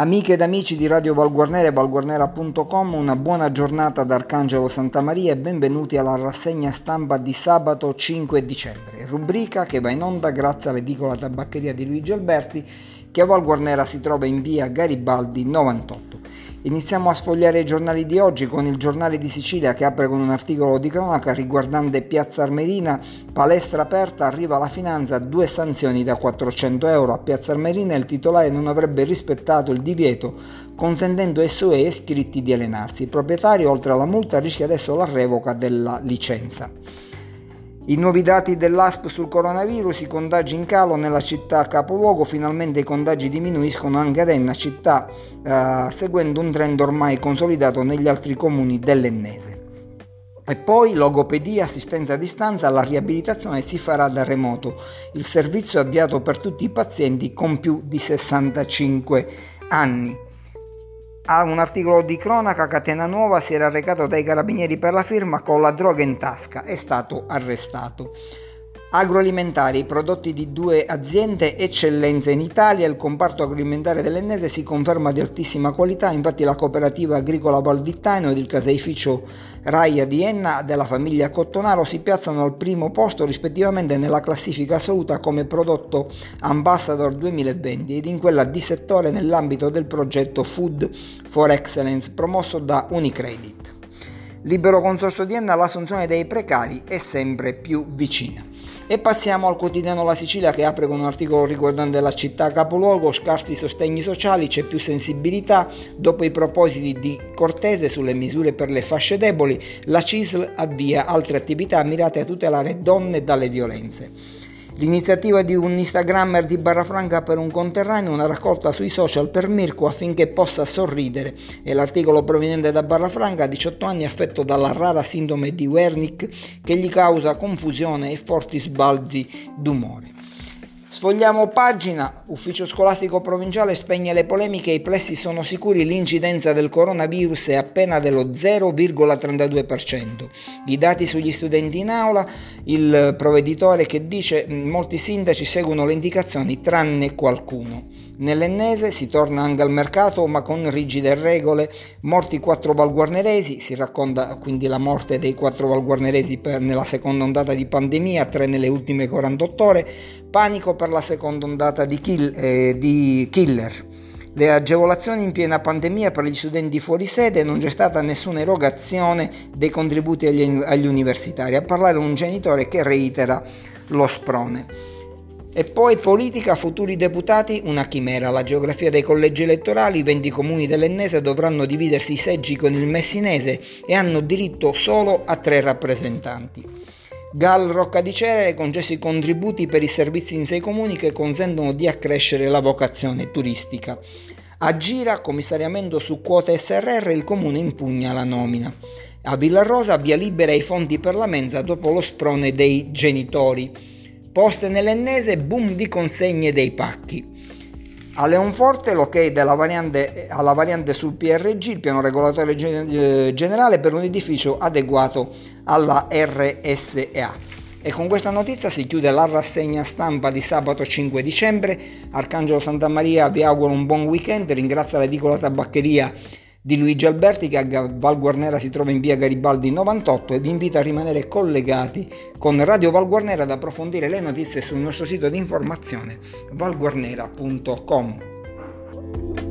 Amiche ed amici di Radio Valguarnera e valguarnera.com, una buona giornata da Arcangelo Santa Maria e benvenuti alla rassegna stampa di sabato 5 dicembre, rubrica che va in onda grazie all'edicola tabaccheria di Luigi Alberti che a Valguarnera si trova in via Garibaldi 98. Iniziamo a sfogliare i giornali di oggi con il giornale di Sicilia che apre con un articolo di cronaca riguardante Piazza Armerina, palestra aperta, arriva la finanza, due sanzioni da 400 euro. A Piazza Armerina il titolare non avrebbe rispettato il divieto consentendo ai suoi iscritti di allenarsi. Il proprietario oltre alla multa rischia adesso la revoca della licenza. I nuovi dati dell'ASP sul coronavirus, i contagi in calo nella città capoluogo, finalmente i contagi diminuiscono anche ad Enna città, eh, seguendo un trend ormai consolidato negli altri comuni dell'Ennese. E poi logopedia, assistenza a distanza, la riabilitazione si farà da remoto. Il servizio è avviato per tutti i pazienti con più di 65 anni. A un articolo di cronaca, Catena Nuova si era recato dai carabinieri per la firma con la droga in tasca, è stato arrestato. Agroalimentari, prodotti di due aziende, eccellenze in Italia, il comparto agroalimentare dell'Ennese si conferma di altissima qualità, infatti la cooperativa agricola Valvittano ed il caseificio Raia di Enna della famiglia Cottonaro si piazzano al primo posto rispettivamente nella classifica assoluta come prodotto Ambassador 2020 ed in quella di settore nell'ambito del progetto Food for Excellence promosso da Unicredit. Libero consorzio di Enna, l'assunzione dei precari è sempre più vicina. E passiamo al quotidiano La Sicilia che apre con un articolo riguardante la città capoluogo, scarsi sostegni sociali, c'è più sensibilità. Dopo i propositi di Cortese sulle misure per le fasce deboli, la CISL avvia altre attività mirate a tutelare donne dalle violenze. L'iniziativa di un Instagrammer di Barrafranca per un conterraneo, una raccolta sui social per Mirko affinché possa sorridere e l'articolo proveniente da Barrafranca, 18 anni affetto dalla rara sindrome di Wernicke che gli causa confusione e forti sbalzi d'umore. Sfogliamo pagina, ufficio scolastico provinciale spegne le polemiche, i plessi sono sicuri l'incidenza del coronavirus è appena dello 0,32%. I dati sugli studenti in aula, il provveditore che dice molti sindaci seguono le indicazioni tranne qualcuno. Nell'ennese si torna anche al mercato ma con rigide regole, morti quattro valguarneresi, si racconta quindi la morte dei quattro valguarneresi per, nella seconda ondata di pandemia, tre nelle ultime 48 ore, panico per la seconda ondata di, kill, eh, di killer. Le agevolazioni in piena pandemia per gli studenti fuori sede non c'è stata nessuna erogazione dei contributi agli, agli universitari. A parlare un genitore che reitera lo sprone. E poi politica, futuri deputati, una chimera. La geografia dei collegi elettorali, i 20 comuni dell'Ennese dovranno dividersi i seggi con il Messinese e hanno diritto solo a tre rappresentanti. Gal Rocca di Cerere concesse i contributi per i servizi in sei comuni che consentono di accrescere la vocazione turistica. A Gira, commissariamento su quote SRR, il comune impugna la nomina. A Villarosa, via libera ai fondi per la mensa dopo lo sprone dei genitori. Poste nell'ennese, boom di consegne dei pacchi. A Leonforte l'ok della variante, alla variante sul PRG, il piano regolatore eh, generale per un edificio adeguato alla RSA. E con questa notizia si chiude la rassegna stampa di sabato 5 dicembre. Arcangelo Santa Maria vi auguro un buon weekend, ringrazio l'edicola tabaccheria di Luigi Alberti che a Val Guarnera si trova in via Garibaldi 98 e vi invito a rimanere collegati con Radio Val Guarnera ad approfondire le notizie sul nostro sito di informazione valguarnera.com.